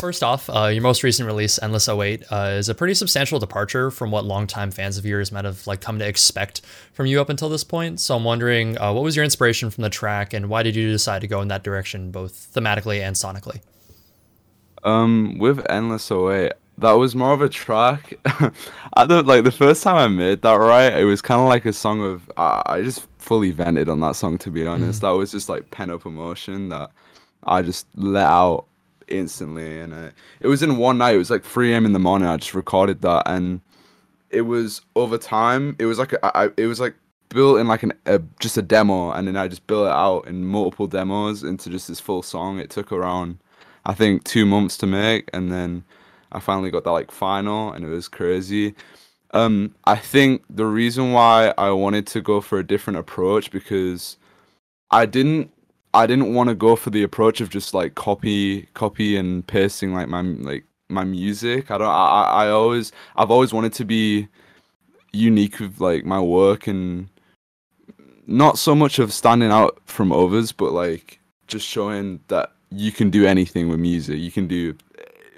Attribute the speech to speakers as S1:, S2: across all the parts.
S1: First off, uh, your most recent release, Endless 08, uh, is a pretty substantial departure from what longtime fans of yours might have like come to expect from you up until this point. So I'm wondering, uh, what was your inspiration from the track, and why did you decide to go in that direction, both thematically and sonically?
S2: Um, with Endless 08, that was more of a track. I don't like the first time I made that right. It was kind of like a song of I just fully vented on that song to be honest. Mm. That was just like pent up emotion that I just let out instantly, and uh, it was in one night. It was like 3 a.m. in the morning. I just recorded that, and it was over time. It was like I, it was like built in like an a, just a demo, and then I just built it out in multiple demos into just this full song. It took around, I think, two months to make, and then I finally got that like final, and it was crazy. Um, I think the reason why I wanted to go for a different approach because I didn't I didn't want to go for the approach of just like copy, copy and pasting like my like my music. I don't. I I always I've always wanted to be unique with like my work and not so much of standing out from others, but like just showing that you can do anything with music. You can do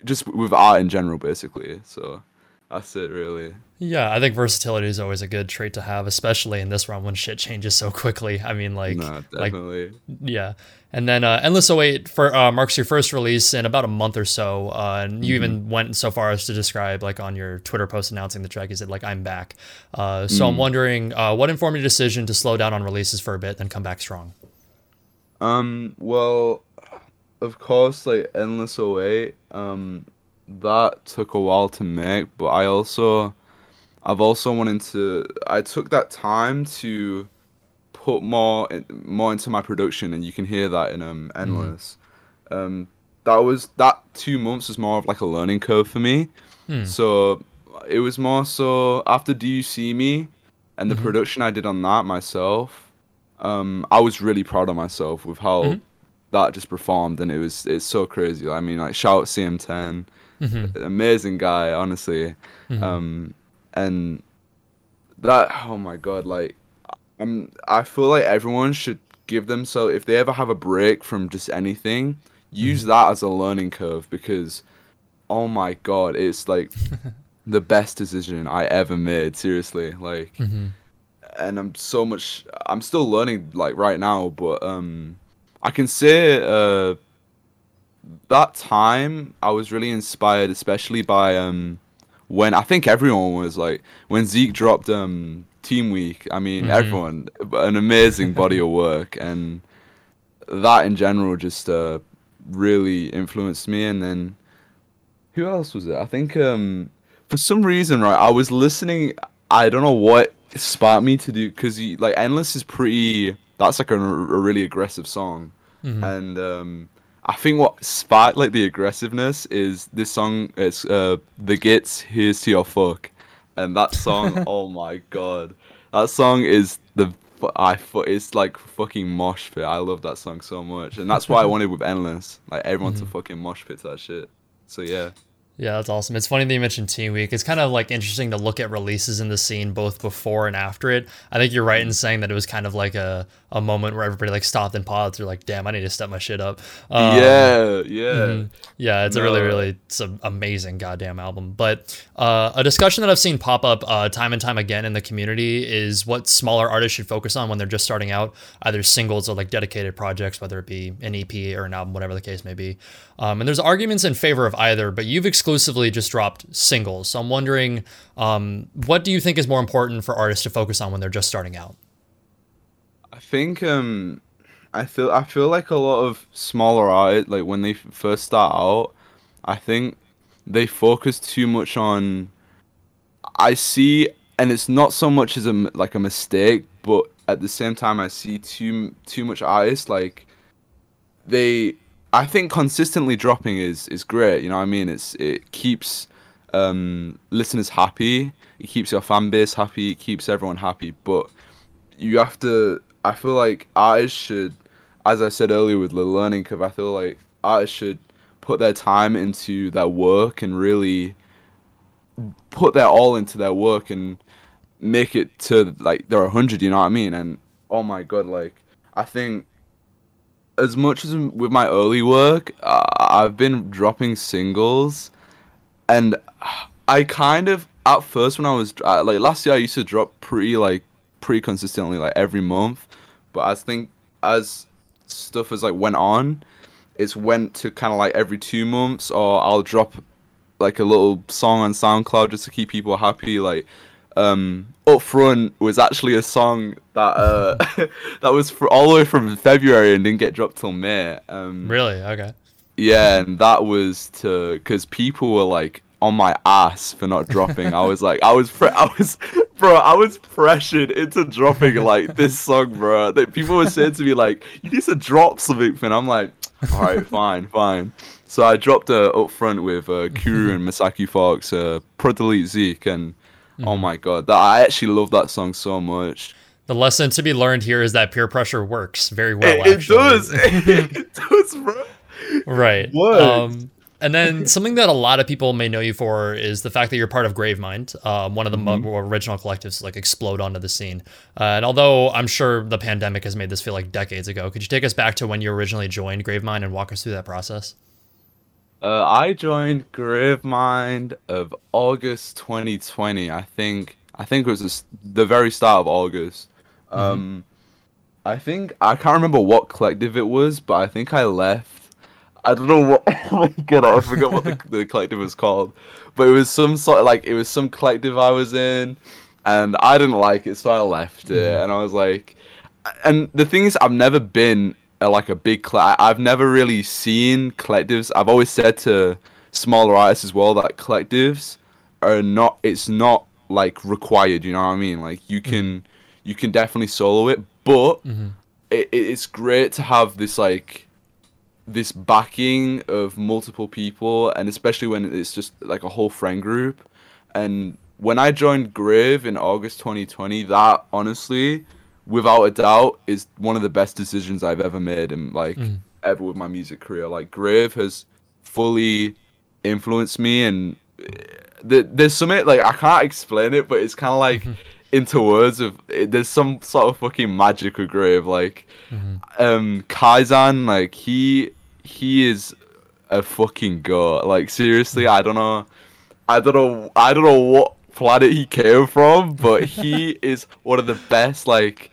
S2: just with art in general, basically. So that's it, really.
S1: Yeah, I think versatility is always a good trait to have, especially in this run when shit changes so quickly. I mean, like,
S2: no, definitely.
S1: Like, yeah. And then uh, Endless 08 for, uh, marks your first release in about a month or so. Uh, and you mm-hmm. even went so far as to describe, like, on your Twitter post announcing the track, you said, like, I'm back. Uh, so mm. I'm wondering, uh, what informed your decision to slow down on releases for a bit, then come back strong?
S2: Um, well, of course, like, Endless 08, um, that took a while to make, but I also I've also wanted to. I took that time to put more more into my production, and you can hear that in um mm-hmm. endless. Mm. Um, that was that two months was more of like a learning curve for me. Mm. So it was more so after Do You See Me and the mm-hmm. production I did on that myself. Um, I was really proud of myself with how mm-hmm. that just performed, and it was it's so crazy. I mean, like shout out CM10, mm-hmm. amazing guy, honestly. Mm-hmm. Um, and that oh my god like i'm i feel like everyone should give themselves if they ever have a break from just anything use mm-hmm. that as a learning curve because oh my god it's like the best decision i ever made seriously like mm-hmm. and i'm so much i'm still learning like right now but um i can say uh that time i was really inspired especially by um when I think everyone was like when Zeke dropped um Team Week. I mean, mm-hmm. everyone an amazing body of work, and that in general just uh, really influenced me. And then who else was it? I think um for some reason, right, I was listening. I don't know what sparked me to do because like Endless is pretty. That's like a, a really aggressive song, mm-hmm. and um I think what sparked like the aggressiveness is this song. It's uh the Gits. Here's to your fuck, and that song. oh my god, that song is the I it's like fucking mosh pit. I love that song so much, and that's why I wanted with Endless. Like everyone mm-hmm. to fucking mosh pit to that shit. So yeah.
S1: Yeah, that's awesome. It's funny that you mentioned Team Week. It's kind of like interesting to look at releases in the scene both before and after it. I think you're right in saying that it was kind of like a, a moment where everybody like stopped and paused. They're like, "Damn, I need to step my shit up."
S2: Um, yeah, yeah,
S1: mm-hmm. yeah. It's no. a really, really, it's an amazing goddamn album. But uh, a discussion that I've seen pop up uh, time and time again in the community is what smaller artists should focus on when they're just starting out, either singles or like dedicated projects, whether it be an EP or an album, whatever the case may be. Um, and there's arguments in favor of either, but you've exclusively just dropped singles. So I'm wondering, um, what do you think is more important for artists to focus on when they're just starting out?
S2: I think um, I feel I feel like a lot of smaller artists, like when they first start out, I think they focus too much on. I see, and it's not so much as a like a mistake, but at the same time, I see too too much artists like they I think consistently dropping is is great. You know what I mean? It's it keeps um, listeners happy. It keeps your fan base happy. It keeps everyone happy. But you have to. I feel like artists should, as I said earlier with the learning curve. I feel like artists should put their time into their work and really put their all into their work and make it to like they're hundred. You know what I mean? And oh my god, like I think as much as with my early work, I've been dropping singles, and I kind of at first when I was like last year I used to drop pretty like pretty consistently like every month, but I think as stuff has like went on, it's went to kind of like every two months, or I'll drop like a little song on SoundCloud just to keep people happy. Like um up front was actually a song that uh that was for all the way from February and didn't get dropped till May. Um
S1: Really? Okay.
S2: yeah, and that was to because people were like on my ass for not dropping. I was like, I was, pre- I was, bro, I was pressured into dropping like this song, bro. That people were saying to me like, you need to drop something, and I'm like, all right, fine, fine. So I dropped uh, up front with uh, Kuru and Masaki Fox, uh, Pro Delete Zeke, and oh my god, that I actually love that song so much.
S1: The lesson to be learned here is that peer pressure works very well.
S2: it, it does, it does, bro.
S1: Right.
S2: What?
S1: Um, and then something that a lot of people may know you for is the fact that you're part of Gravemind, um, one of the
S2: Mm-hmm.
S1: more original collectives to like explode onto the scene. Uh, and although I'm sure the pandemic has made this feel like decades ago, could you take us back to when you originally joined Gravemind and walk us through that process?
S2: Uh, I joined Gravemind of August 2020. I think I think it was the very start of August. Um, I think I can't remember what collective it was, but I think I left. I don't know what. Oh my god, I forgot what the, the collective was called, but it was some sort of like it was some collective I was in, and I didn't like it, so I left it. And I was like, and the thing is, I've never been a, like a big. Cl- I've never really seen collectives. I've always said to smaller artists as well that collectives are not. It's not like required. You know what I mean? Like you can, mm-hmm. you can definitely solo it, but mm-hmm. it, it- it's great to have this like this backing of multiple people and especially when it's just like a whole friend group and when i joined grave in august 2020 that honestly without a doubt is one of the best decisions i've ever made and like ever with my music career. Like grave has fully influenced me and uh, th- there's something like i can't explain it but it's kind of like into words of it, there's some sort of fucking magic with grave like um Kaizen, like he he is a fucking god. Like seriously, I don't know I don't know I don't know what planet he came from, but he is one of the best like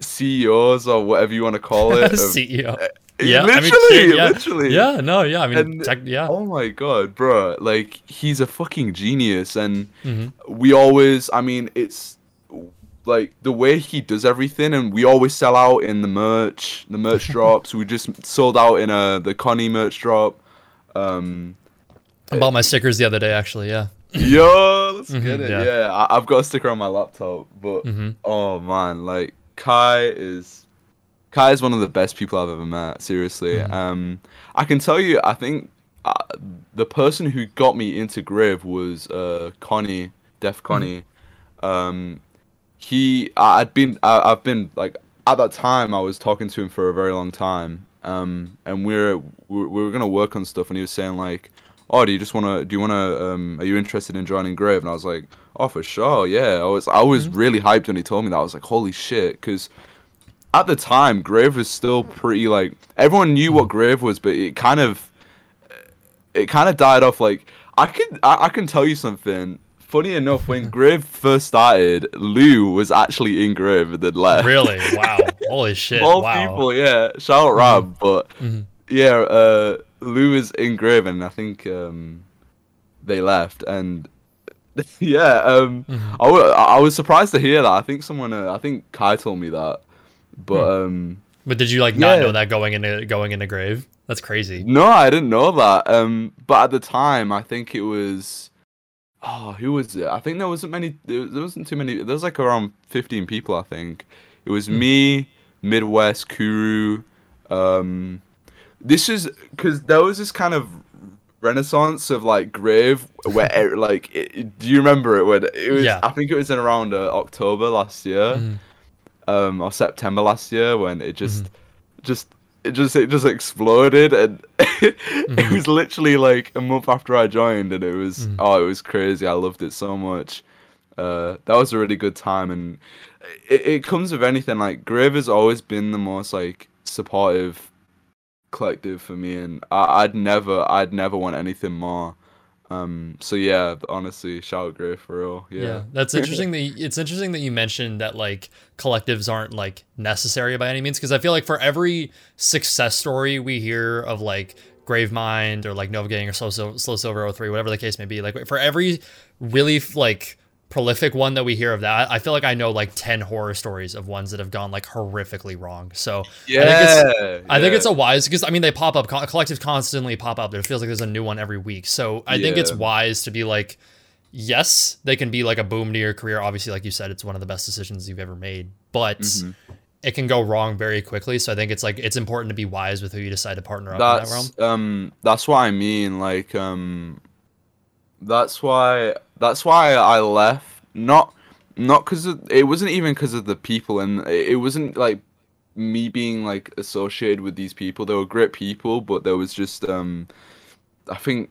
S2: CEOs or whatever you want to call it. of-
S1: CEO.
S2: Uh,
S1: Yeah, I mean,
S2: literally,
S1: yeah,
S2: literally.
S1: Yeah, no, yeah. I mean,
S2: And-
S1: tech, yeah.
S2: Oh my god, bro! Like he's a fucking genius, and
S1: Mhm.
S2: we always. I mean, it's like the way he does everything, and we always sell out in the merch. The merch drops. We just sold out in a the Connie merch drop. Um,
S1: I bought my stickers the other day, actually. Yeah.
S2: yo, let's get it.
S1: yeah.
S2: Yeah, I, I've got a sticker on my laptop, but
S1: Mhm.
S2: oh man, like Kai is. Kai is one of the best people I've ever met. Seriously, um, I can tell you. I think uh, the person who got me into Grave was uh, Connie, Def Connie. Um, he, I- I'd been, I, I've been like at that time. I was talking to him for a very long time, um, and we we're we we were gonna work on stuff, and he was saying like, "Oh, do you just wanna? Do you wanna? Um, are you interested in joining Grave?" And I was like, "Oh, for sure, yeah." I was, I was really hyped when he told me that. I was like, "Holy shit!" Because at the time, Grave was still pretty like everyone knew what Grave was, but it kind of it kind of died off. Like I can I, I can tell you something. Funny enough, when Grave first started, Lou was actually in Grave and then left.
S1: Really? Wow. Holy shit.
S2: All
S1: wow.
S2: people, yeah. Shout out Rab, but
S1: Mhm.
S2: yeah, uh, Lou is in Grave, and I think um, they left, and yeah, um,
S1: Mhm.
S2: I, I was surprised to hear that. I think someone, uh, I think Kai told me that, but um,
S1: But did you like not
S2: Yeah.
S1: know that going into going into grave? That's crazy.
S2: no, I didn't know that. Um, but at the time, I think it was. Oh, who was it? I think there wasn't many. There wasn't too many. There was like around fifteen people. I think it was me, Midwest, Kuru. Um, this is because there was this kind of renaissance of like grave where like it, do you remember it when it was?
S1: Yeah.
S2: I think it was in around uh, October last year,
S1: Mhm.
S2: um, or September last year when it just, just. It just it just exploded and it was literally like a month after I joined and it was
S1: Mhm.
S2: oh it was crazy I loved it so much uh, that was a really good time and it, it comes with anything like Grave has always been the most like supportive collective for me, and I, I'd never, I'd never want anything more. Um, so yeah, honestly, shout out Gray for real. Yeah, yeah
S1: that's interesting. that you, it's interesting that you mentioned that like collectives aren't like necessary by any means because I feel like for every success story we hear of like Gravemind or like Nova Gang or Slow, Slow Silver 03, whatever the case may be, like for every really like prolific one that we hear of that, I feel like I know like 10 horror stories of ones that have gone like horrifically wrong. So
S2: yeah,
S1: I think it's,
S2: yeah.
S1: I think it's a wise because I mean they pop up collectives constantly pop up. There feels like there's a new one every week. So I yeah. think it's wise to be like, yes, they can be like a boom to your career. Obviously, like you said, it's one of the best decisions you've ever made, but mm-hmm. it can go wrong very quickly. So I think it's like it's important to be wise with who you decide to partner up
S2: that's,
S1: in that realm.
S2: Um, that's what I mean. Like, um, that's why that's why I left. Not not because it wasn't even because of the people, and it wasn't like me being like associated with these people. They were great people, but there was just um, I think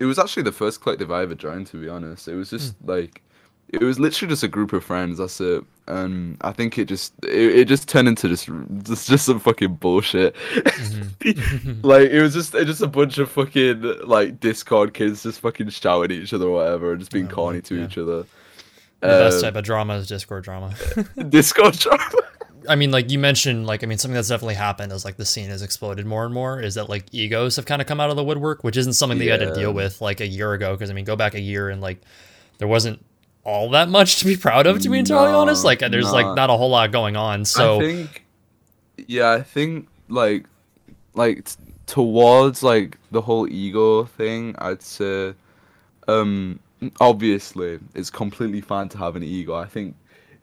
S2: it was actually the first collective I ever joined. To be honest, it was just mm. like it was literally just a group of friends. That's it. And I think it just it, it just turned into just just just some fucking bullshit. Mm-hmm. like it was just it just a bunch of fucking like Discord kids just fucking shouting at each other or whatever, and just being oh, corny to yeah. each other.
S1: The uh, best type of drama is Discord drama.
S2: Discord drama.
S1: I mean, like you mentioned, like I mean, something that's definitely happened as like the scene has exploded more and more is that like egos have kind of come out of the woodwork, which isn't something that yeah. you had to deal with like a year ago. Because I mean, go back a year and like there wasn't all that much to be proud of, to be entirely no, honest. Like there's like not a whole lot going on. So
S2: I think, yeah, I think like like t- towards like the whole ego thing, I'd say, um, obviously it's completely fine to have an ego. I think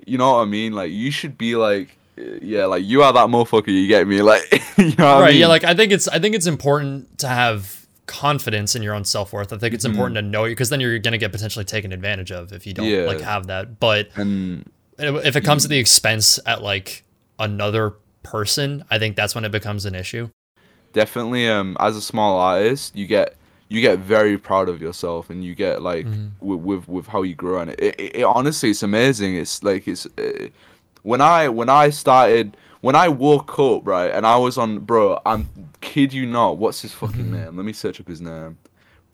S2: you know what I mean. Like you should be like, yeah, like you are that motherfucker. You get me? Like you know right? I mean?
S1: Yeah. Like I think it's I think it's important to have confidence in your own self worth. I think it's mm-hmm. important to know you because then you're gonna get potentially taken advantage of if you don't yeah. like have that. But
S2: and
S1: if it comes to the expense at like another person, I think that's when it becomes an issue.
S2: Definitely. Um, as a small artist, you get you get very proud of yourself and you get like mm-hmm. with, with, with how you grow and it, it, it, honestly it's amazing it's like it's uh, when i when i started when i woke up right and i was on bro i'm kid you not what's his fucking mm-hmm. name let me search up his name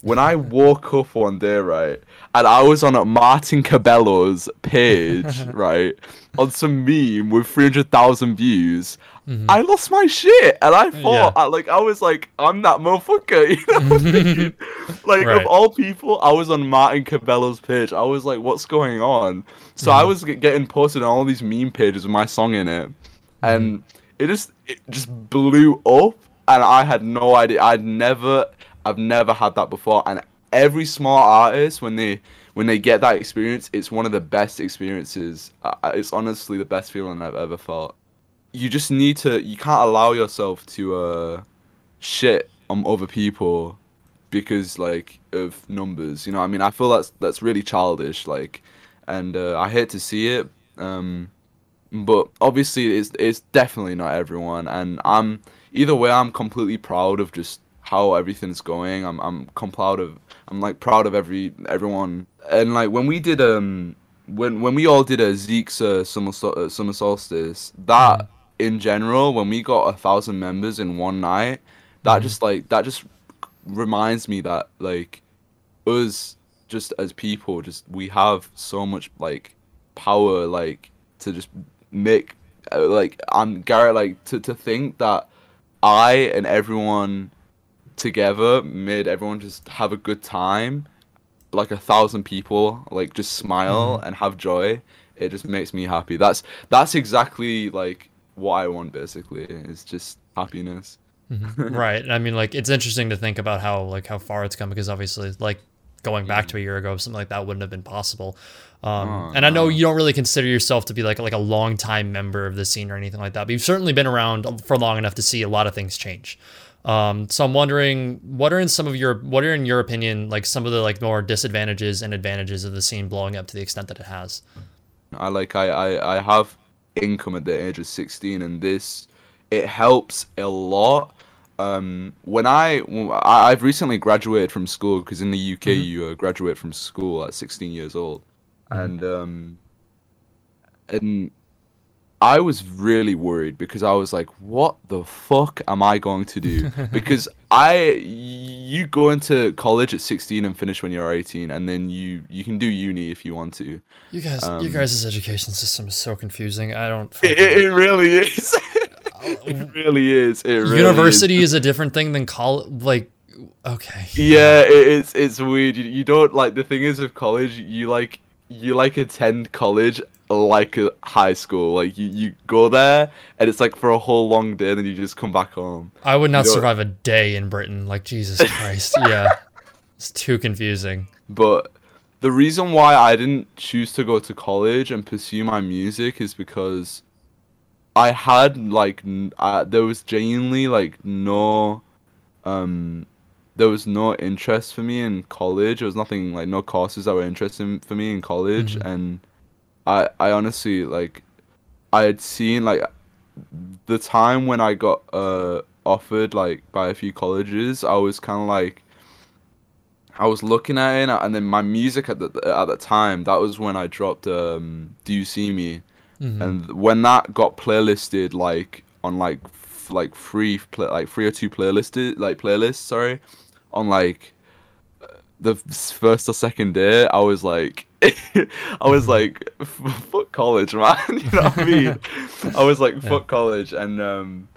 S2: when i woke up one day right and i was on martin cabello's page right on some meme with 300000 views Mm-hmm. I lost my shit, and I thought, yeah. I, like, I was like, I'm that motherfucker, you know. like right. of all people, I was on Martin Cabello's page. I was like, what's going on? So mm-hmm. I was getting posted on all these meme pages with my song in it, mm-hmm. and it just it just blew up, and I had no idea. I'd never, I've never had that before, and every small artist when they when they get that experience, it's one of the best experiences. It's honestly the best feeling I've ever felt. You just need to you can't allow yourself to uh shit on other people because like of numbers. You know i mean? I feel that's that's really childish like and uh, i hate to see it um but obviously it's it's definitely not everyone. And i'm either way i'm completely proud of just how everything's going. I'm i'm proud of i'm like proud of every everyone. And like when we did um when when we all did a Zeke's uh, summer uh, summer solstice that mm in general, when we got a thousand members in one night, that mm-hmm. just like that just reminds me that like us just as people, just we have so much like power, like to just make uh, like I'm Garrett, like to to think that I and everyone together made everyone just have a good time like a thousand people like just smile mm-hmm. and have joy it just makes me happy that's that's exactly like what I want basically. It's just happiness.
S1: Mm-hmm. right. I mean, like it's interesting to think about how like how far it's come because obviously, like going back to a year ago, something like that wouldn't have been possible. Um, oh, and I know you don't really consider yourself to be like like a long time member of the scene or anything like that, but you've certainly been around for long enough to see a lot of things change. Um, so I'm wondering, what are in some of your, what are in your opinion, like some of the like more disadvantages and advantages of the scene blowing up to the extent that it has?
S2: I like I I, I have income at the age of 16 and this it helps a lot um, when I I've recently graduated from school because in the UK mm-hmm. you uh, graduate from school at 16 years old, mm-hmm. and um, and I was really worried because I was like, what the fuck am I going to do? because I you go into college at 16 and finish when you're 18 and then you you can do uni if you want to.
S1: You guys you
S2: Um,
S1: guys' education system is so confusing. I don't
S2: it, it really is. it really is. It really
S1: University
S2: is.
S1: is a different thing than college like okay.
S2: Yeah, it, it's it's weird. You, you don't like the thing is with college, you like you like attend college like a high school. Like you, you go there and it's like for a whole long day, and then you just come back home.
S1: I would not
S2: know-
S1: survive a day in Britain. Like Jesus Christ. yeah. It's too confusing.
S2: But the reason why I didn't choose to go to college and pursue my music is because I had like n- uh, there was genuinely like no um there was no interest for me in college. There was nothing like no courses that were interesting for me in college
S1: Mhm.
S2: and I I honestly like I had seen like the time when I got uh offered like by a few colleges, I was kind of like I was looking at it, and then my music at the at the time that was when I dropped um "Do You See Me,"
S1: Mhm.
S2: and when that got playlisted like on like f- like free play, like three or two playlisted like playlists sorry on like uh, the first or second day I was like I was like "F- fuck college man you know what I mean I was like
S1: Yeah.
S2: fuck college and um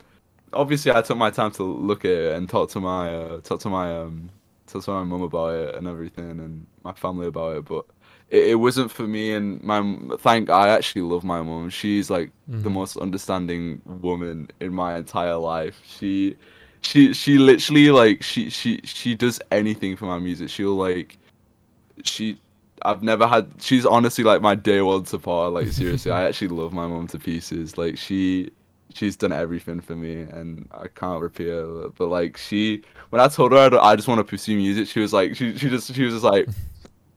S2: obviously I took my time to look at it and talk to my uh, talk to my um talk to my mum about it and everything and my family about it but it, it wasn't for me and my thank I actually love my mom. she's like the
S1: Mhm.
S2: most understanding woman in my entire life. She she she literally like she she she does anything for my music. She'll like she I've never had she's honestly like my day one support like seriously I actually love my mom to pieces. Like she she's done everything for me and I can't repeat her but like she when I told her I, I just want to pursue music she was like she she just she was just like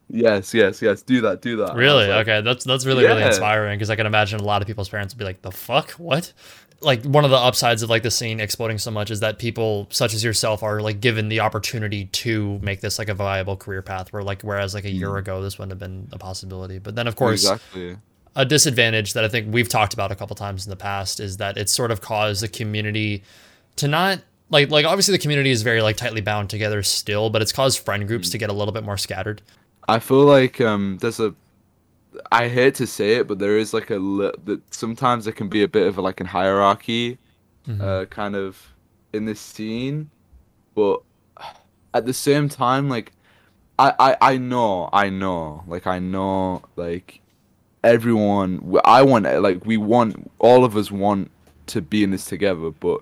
S2: yes yes yes do that do that And I was
S1: Really?
S2: like,
S1: okay, that's that's really really inspiring because I can imagine a lot of people's parents would be like, "The fuck? What?" Like one of the upsides of like the scene exploding so much is that people such as yourself are like given the opportunity to make this like a viable career path. Where like whereas like a year
S2: Mm.
S1: ago this wouldn't have been a possibility. But then of course
S2: exactly
S1: a disadvantage that I think we've talked about a couple times in the past is that it's sort of caused the community to not like like obviously the community is very like tightly bound together still, but it's caused friend groups to get a little bit more scattered.
S2: I feel like um there's a I hate to say it, but there is like a li- that sometimes there can be a bit of a, like a hierarchy,
S1: Mhm.
S2: uh, kind of in this scene, but at the same time, like I I I know I know like I know like everyone I want like we want all of us want to be in this together, but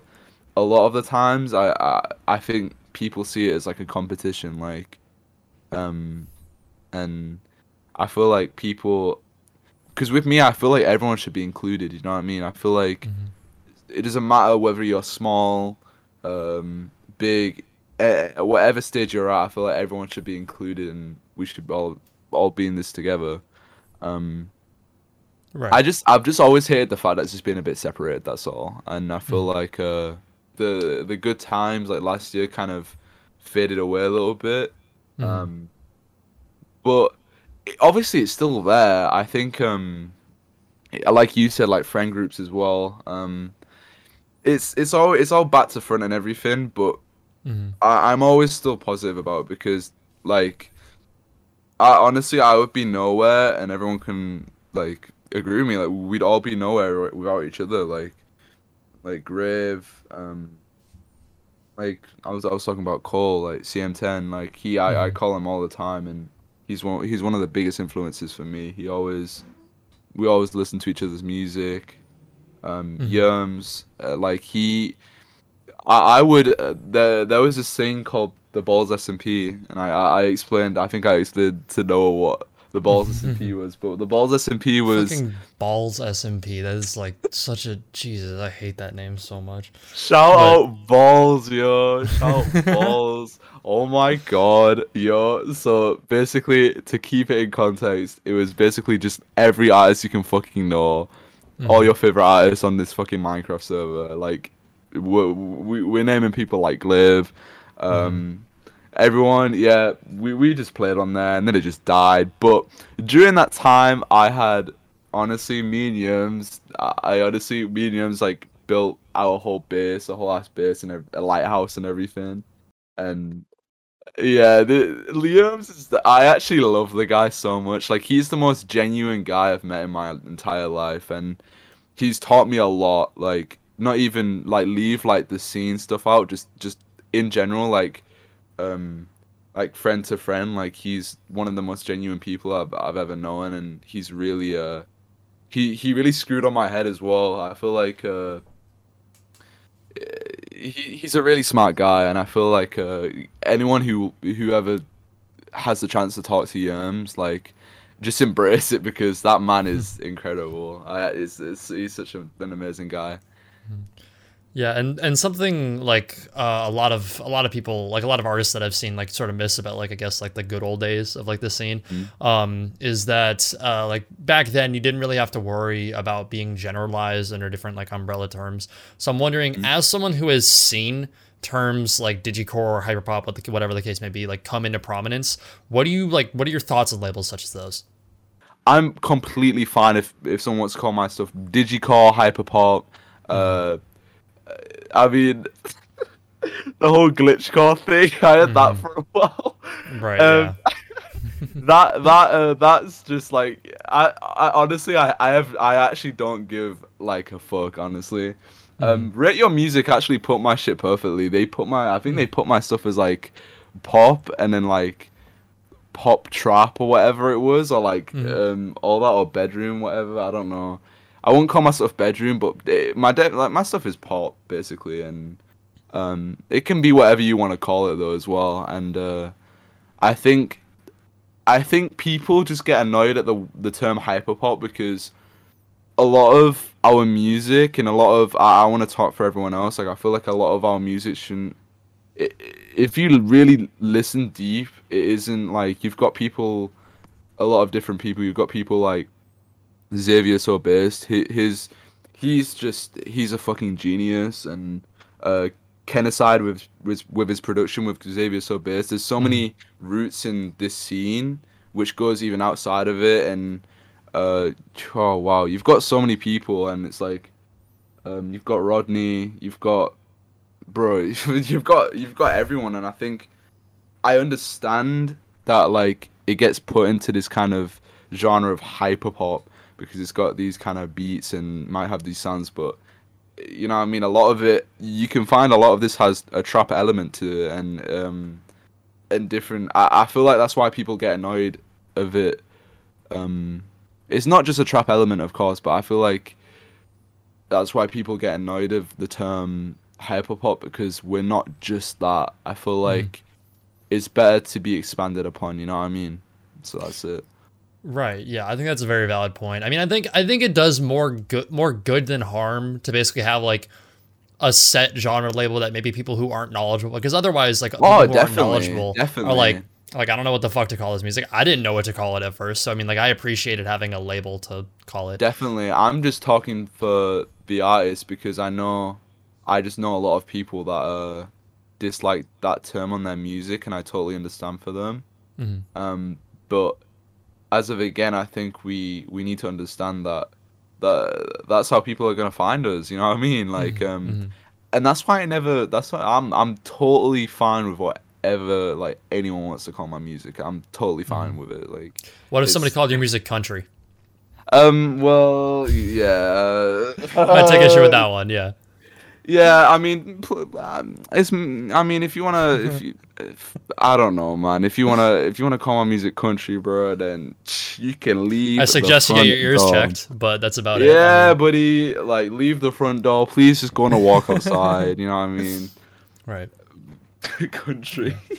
S2: a lot of the times I I, I think people see it as like a competition, like um and I feel like people, because with me, I feel like everyone should be included. You know what I mean? I feel like
S1: Mhm.
S2: it doesn't matter whether you're small, um, big, eh, whatever stage you're at. I feel like everyone should be included, and we should all all be in this together. Um,
S1: Right.
S2: I just I've just always hated the fact that it's just been a bit separated. That's all, and I feel like uh, the the good times like last year kind of faded away a little bit.
S1: Mhm.
S2: Um, but obviously it's still there. I think, um, like you said, like friend groups as well. Um, it's it's all it's all back to front and everything, but
S1: Mhm.
S2: I, I'm always still positive about it because, like, I honestly I would be nowhere, and everyone can like agree with me. Like, we'd all be nowhere without each other. Like, like Grave, um, like I was I was talking about Cole, like CM10. Like he, I, I
S1: Mhm.
S2: call him all the time, and he's one he's one of the biggest influences for me. He always, we always listen to each other's music. Um,
S1: Mhm.
S2: Yerms, uh, like he, I, I would. Uh, there there was this thing called the balls SMP, and I I I explained. I think I explained to Noah what the balls SMP was, but the balls SMP was.
S1: Fucking balls SMP. That is like such a Jesus. I hate that name so much.
S2: Shout
S1: But-
S2: out balls, yo! Shout out balls! Oh my god, yo! So basically, to keep it in context, it was basically just every artist you can fucking know, all
S1: Mhm.
S2: your favorite artists on this fucking Minecraft server. Like, we're, we, we're naming people like Liv, um, everyone. Yeah, we we just played on there, and then it just died. But during that time, I had honestly, me and Yums, I, honestly, me and Yums like built our whole base, a whole ass base, and a, a lighthouse and everything. And yeah, the Liam's is the, I actually love the guy so much. Like he's the most genuine guy I've met in my entire life, and he's taught me a lot. Like not even like leave like the scene stuff out, just just in general, like um like friend to friend. Like he's one of the most genuine people I've I've ever known, and he's really uh he he really screwed on my head as well. I feel like uh he, he's a really smart guy, and I feel like uh, anyone who whoever has the chance to talk to Yerms, like just embrace it because that man is incredible. I, it's, it's, he's such a, an amazing guy.
S1: Yeah, and and something like uh, a lot of a lot of people, like a lot of artists that I've seen, like sort of miss about like I guess like the good old days of like the scene, mm-hmm. um, is that uh, like back then you didn't really have to worry about being generalized under different like umbrella terms. So I'm wondering, mm-hmm. as someone who has seen terms like digicore or hyperpop, whatever the case may be, like come into prominence, what do you like? What are your thoughts on labels such as those?
S2: I'm completely fine if if someone wants to call my stuff digicore, hyperpop. Uh, I mean, the whole glitchcore thing. I had mm. that mm-hmm. for a while.
S1: Right. Um, yeah.
S2: that that uh, that's just like I, I honestly I, I have I actually don't give like a fuck honestly. Mm. Um, rate your music actually put my shit perfectly. They put my I think mm. they put my stuff as like pop and then like pop trap or whatever it was or like mm. um all that or bedroom whatever I don't know. I wouldn't call myself bedroom, but it, my de- like my stuff is pop basically, and um, it can be whatever you want to call it though as well. And uh, I think I think people just get annoyed at the the term hyperpop because a lot of our music and a lot of I, I want to talk for everyone else. Like I feel like a lot of our music shouldn't. if you really listen deep, it isn't like you've got people, a lot of different people. You've got people like Xavier So Based. His he's just he's a fucking genius and uh Kenacide with with with his production with Xavier So Based. There's so mm. many roots in this scene which goes even outside of it and uh oh wow you've got so many people and it's like um you've got Rodney you've got bro you've got you've got everyone and I think I understand that like it gets put into this kind of genre of hyperpop because it's got these kind of beats and might have these sounds, but you know, I mean, a lot of it you can find a lot of this has a trap element to it, and um, and different. I, I feel like that's why people get annoyed of it. Um, it's not just a trap element, of course, but I feel like that's why people get annoyed of the term hyperpop because we're not just that. I feel hmm. like mm. it's better to be expanded upon. You know what I mean? So that's it.
S1: Right. Yeah, I think that's a very valid point. I mean, I think I think it does more good more good than harm to basically have like a set genre label that maybe people who aren't knowledgeable because otherwise like
S2: oh, people definitely, who aren't knowledgeable definitely.
S1: are like like I don't know what the fuck to call this music. I didn't know what to call it at first. So I mean like I appreciated having a label to call it.
S2: Definitely. I'm just talking for the artist because I know I just know a lot of people that uh dislike that term on their music and I totally understand for them. Mm-hmm. Um but as of again, I think we we need to understand that that that's how people are gonna find us. You know what I mean? Like, mm-hmm. um, mm-hmm. and that's why I never. That's why I'm I'm totally fine with whatever like anyone wants to call my music. I'm totally fine mm-hmm. with it. Like,
S1: what if somebody called your music country?
S2: Um. Well, yeah.
S1: I take issue with that one. Yeah.
S2: Yeah, I mean, um, it's. I mean, if you wanna, if you, if, I don't know, man. If you wanna, if you wanna call my music country, bro, then you can leave.
S1: I suggest you get your ears door. checked, but that's about
S2: yeah,
S1: it.
S2: Yeah, buddy, like leave the front door. Please, just go on a walk outside. you know what I mean?
S1: Right.
S2: country.
S1: yeah.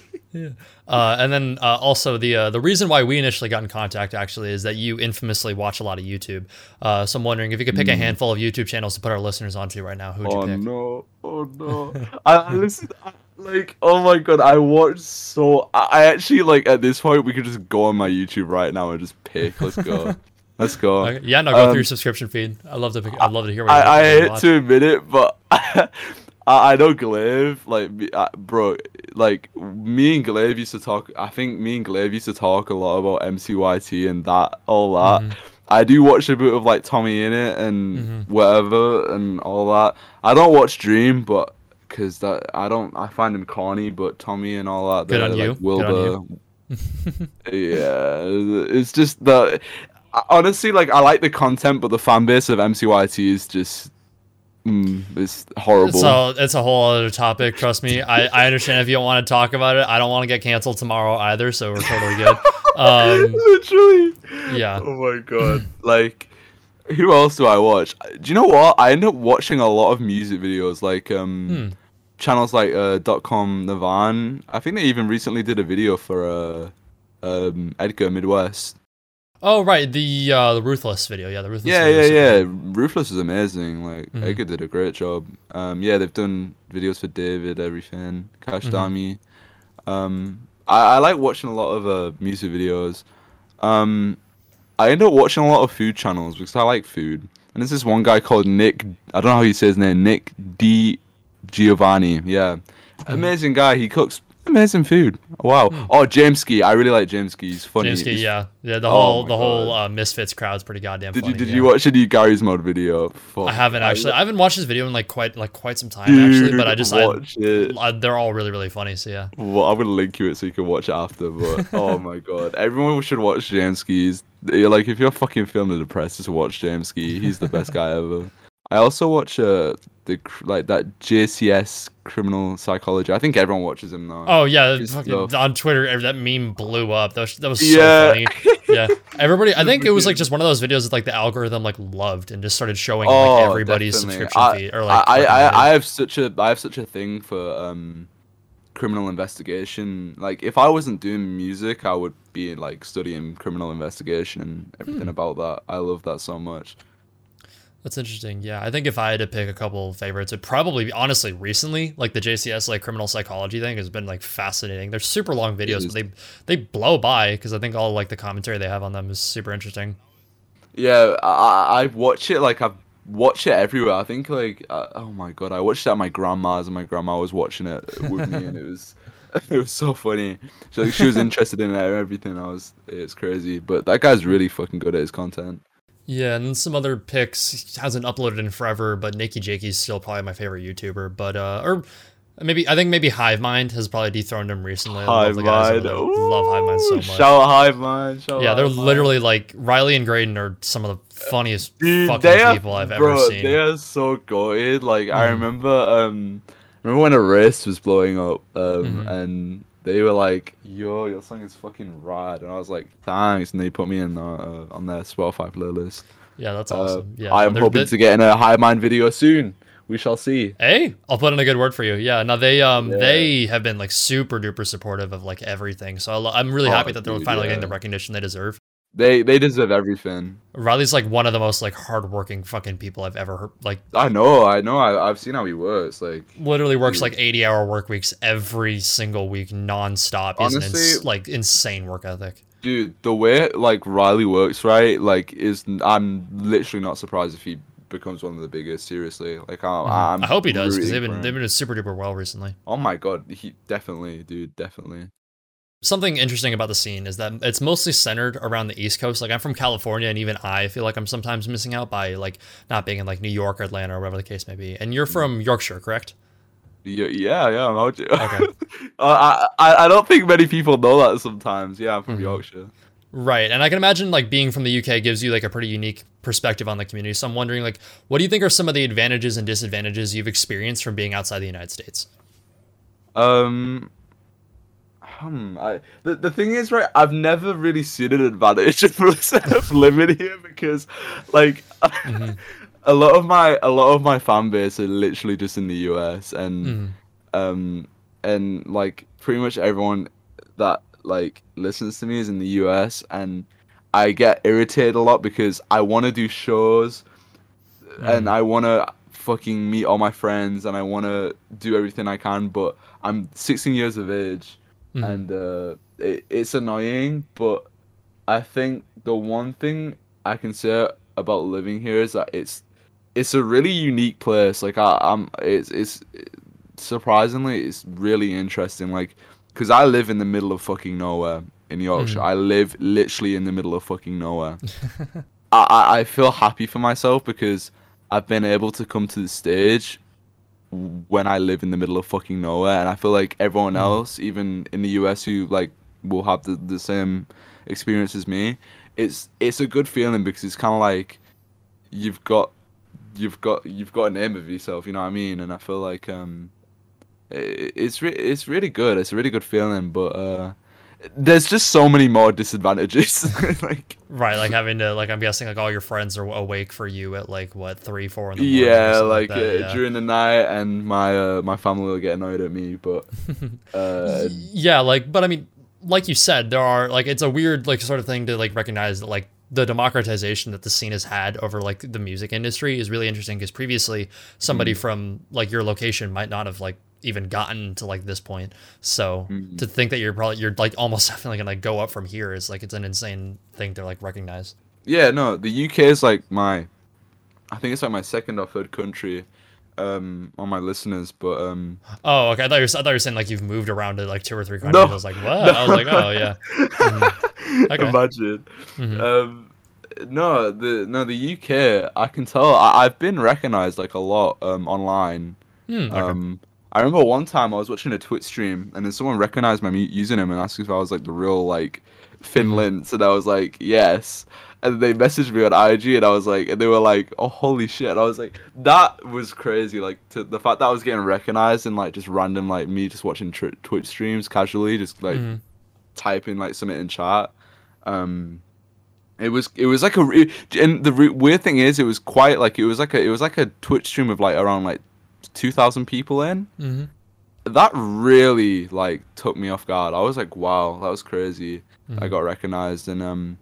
S1: Uh, and then uh, also the uh, the reason why we initially got in contact actually is that you infamously watch a lot of YouTube. Uh, so I'm wondering if you could pick mm. a handful of YouTube channels to put our listeners onto right now. Who'd you
S2: oh,
S1: pick?
S2: no! Oh no! I listen. I, like oh my god! I watch so. I, I actually like at this point we could just go on my YouTube right now and just pick. Let's go. Let's go.
S1: Okay. Yeah, no, go um, through your subscription feed. I love to. Pick, I'd love to hear. What
S2: I, I hate to admit it, but I, I know Glaive, like, bro, like, me and Glaive used to talk, I think me and Glaive used to talk a lot about MCYT and that, all that. Mm. I do watch a bit of like TommyInnit and
S1: Mhm.
S2: whatever and all that. I don't watch Dream, but because that I don't I find him corny. But Tommy and all that.
S1: Good on.
S2: Like,
S1: on
S2: Wilbur. yeah, it's just the honestly like I like the content, but the fan base of MCYT is just mm, it's horrible.
S1: So it's a whole other topic. Trust me. I, I understand if you don't want to talk about it. I don't want to get canceled tomorrow either, so we're totally good. Um,
S2: Literally.
S1: yeah.
S2: Oh my god. like who else do I watch? Do you know what? I end up watching a lot of music videos like um
S1: Hmm.
S2: channels like uh dotcomnirvan. I think they even recently did a video for uh um Edgar Midwest.
S1: Oh right, the uh, the ruthless video. Yeah, the ruthless.
S2: Yeah,
S1: video
S2: yeah, yeah. Ruthless is amazing. Like
S1: Mhm.
S2: Edgar did a great job. Um yeah, they've done videos for David, everything. Cash
S1: Mhm.
S2: Dami. Um I, I like watching a lot of uh music videos. Um I end up watching a lot of food channels because I like food. And there's this one guy called Nick I don't know how you say his name, Nick D Giovanni. Yeah. Amazing guy. He cooks amazing food. Wow. Oh James Ski. I really like James Ski. He's funny.
S1: James Key,
S2: He's-
S1: yeah, yeah. The
S2: Oh
S1: whole
S2: my
S1: the whole uh, Misfits crowd's pretty goddamn
S2: Did
S1: funny.
S2: you did
S1: yeah.
S2: you watch any Garry's Mod video? Fuck,
S1: I haven't actually. I haven't watched this video in like quite like quite some time
S2: Dude,
S1: actually, but I just I,
S2: it.
S1: I they're all really really funny. So yeah.
S2: Well, I'm gonna link you it so you can watch it after. But oh my god, everyone should watch James like, if you're fucking feeling depressed, just watch James Ski. He's the best guy ever. I also watch uh the like that JCS criminal psychology. I think everyone watches him now.
S1: Oh yeah, fucking, on Twitter that meme blew up. That was, that was
S2: Yeah.
S1: so funny. Yeah, everybody. I think it was like just one of those videos that like the algorithm like loved and just started showing
S2: Oh,
S1: like everybody's
S2: definitely.
S1: subscription
S2: I,
S1: feed or like.
S2: I, I,
S1: recommended.
S2: I have such a I have such a thing for um criminal investigation. Like if I wasn't doing music, I would be like studying criminal investigation and everything
S1: Hmm.
S2: about that. I love that so much.
S1: That's interesting. Yeah, I think if I had to pick a couple favorites, it'd probably be honestly recently like the JCS like criminal psychology thing has been like fascinating. They're super long videos, but they they blow by because I think all like the commentary they have on them is super interesting.
S2: Yeah, I, I I watch it like I've watched it everywhere. I think like uh, oh my god, I watched it at my grandma's and my grandma was watching it with me and it was it was so funny. So like, she was interested in it and everything. I was it's crazy, but that guy's really fucking good at his content.
S1: Yeah, and then some other picks hasn't uploaded in forever, but Nikki Jakey's still probably my favorite YouTuber. But uh, or maybe I think maybe Hive Mind has probably dethroned him recently. I love
S2: Hive
S1: over
S2: Mind,
S1: love Hive Mind so much.
S2: Shout out Hive Mind. Shout
S1: yeah, they're literally like Riley and Graydon are some of the funniest
S2: Dude,
S1: fucking
S2: they are,
S1: people I've
S2: bro,
S1: ever seen.
S2: They are so good. Like I
S1: Mhm.
S2: remember, um, remember when a race was blowing up, um,
S1: Mhm.
S2: and they were like, "Yo, your song is fucking rad," and I was like, "Thanks," and they put me in uh, on their Spotify playlist.
S1: Yeah, that's
S2: Uh,
S1: awesome. Yeah,
S2: I am hoping
S1: they-
S2: to get in a Hive Mind video soon. We shall see.
S1: Hey, I'll put in a good word for you. Yeah, now they um
S2: Yeah.
S1: they have been like super duper supportive of like everything. So I lo- I'm really
S2: Oh,
S1: happy that they're
S2: dude,
S1: finally getting the recognition they deserve.
S2: They they deserve everything.
S1: Riley's like one of the most like hardworking fucking people I've ever heard. Like
S2: I know, I know. I, I've seen how he works. Like
S1: literally works like 80 hour work weeks every single week nonstop. He's an ins-
S2: Honestly-
S1: like insane work ethic.
S2: Dude, the way like Riley works, right? Like, is I'm literally not surprised if he becomes one of the biggest. Seriously, like, I'm, mm-hmm. I'm
S1: I hope he does because they've been they've been doing super duper well recently.
S2: Oh my god, he definitely, dude, definitely.
S1: Something interesting about the scene is that it's mostly centered around the East Coast. Like I'm from California, and even I feel like I'm sometimes missing out by like not being in like New York or Atlanta or whatever the case may be. And you're from Yorkshire, correct?
S2: Yeah, yeah, yeah. I'm out.
S1: Okay.
S2: uh, I, I, don't think many people know that sometimes. Yeah, I'm from
S1: Mhm.
S2: Yorkshire.
S1: Right. And I can imagine like being from the UK gives you like a pretty unique perspective on the community. So I'm wondering like what do you think are some of the advantages and disadvantages you've experienced from being outside the United States?
S2: Um, hmm, I the, the thing is, right? I've never really seen an advantage of, of living here because, like,
S1: Mhm.
S2: a lot of my a lot of my fan base are literally just in the US, and
S1: Mhm.
S2: um, and like pretty much everyone that like listens to me is in the US, and I get irritated a lot because I want to do shows, and
S1: Mhm.
S2: I want to fucking meet all my friends, and I want to do everything I can, but I'm 16 years of age,
S1: Mhm.
S2: and uh, it, it's annoying. But I think the one thing I can say about living here is that it's it's a really unique place. Like I, I'm, it's it's surprisingly it's really interesting. Like because I live in the middle of fucking nowhere in Yorkshire.
S1: Mhm.
S2: I live literally in the middle of fucking nowhere. I I feel happy for myself because I've been able to come to the stage when I live in the middle of fucking nowhere, and I feel like everyone
S1: Mm.
S2: else, even in the US, who like will have the, the same experience as me, it's it's a good feeling because it's kind of like you've got you've got you've got a name of yourself, you know what I mean? And I feel like um, i it's re- it's really good. It's a really good feeling, but uh, there's just so many more disadvantages. like
S1: Right, like having to like I'm guessing like all your friends are awake for you at like what three, four in the morning.
S2: yeah,
S1: something
S2: like
S1: that,
S2: uh,
S1: yeah.
S2: during the night, and my uh, my family will get annoyed at me, but uh,
S1: yeah, like but I mean, like you said, there are like it's a weird like sort of thing to like recognize that like the democratization that the scene has had over like the music industry is really interesting because previously somebody
S2: Mm.
S1: from like your location might not have like even gotten to like this point. So
S2: Mm.
S1: to think that you're probably you're like almost definitely gonna go up from here is like it's an insane thing to like recognize.
S2: yeah, no, the UK is like my, I think it's like my second or third country, um, on my listeners, but um,
S1: Oh, okay. I thought you were, I thought you were saying like you've moved around to like two or three countries.
S2: No.
S1: I was like, what? I was like, oh yeah. Mhm. Okay.
S2: imagine.
S1: Mhm.
S2: Um, no, the no the UK. I can tell. I, I've been recognized like a lot um online.
S1: Hmm, okay.
S2: Um, I remember one time I was watching a Twitch stream and then someone recognized my username and asked if I was like the real like Finn
S1: Mhm.
S2: Lintz, and I was like yes. And they messaged me on IG and I was like, and they were like, oh holy shit! And I was like, that was crazy. Like to, the fact that I was getting recognized and like just random like me just watching tr- Twitch streams casually, just like
S1: Mhm.
S2: typing like something in chat. Um, it was it was like a re- and the re- weird thing is it was quite like it was like a it was like a Twitch stream of like around like two thousand people in.
S1: Mhm.
S2: That really like took me off guard. I was like, wow, that was crazy. I
S1: Mhm.
S2: got recognized and um.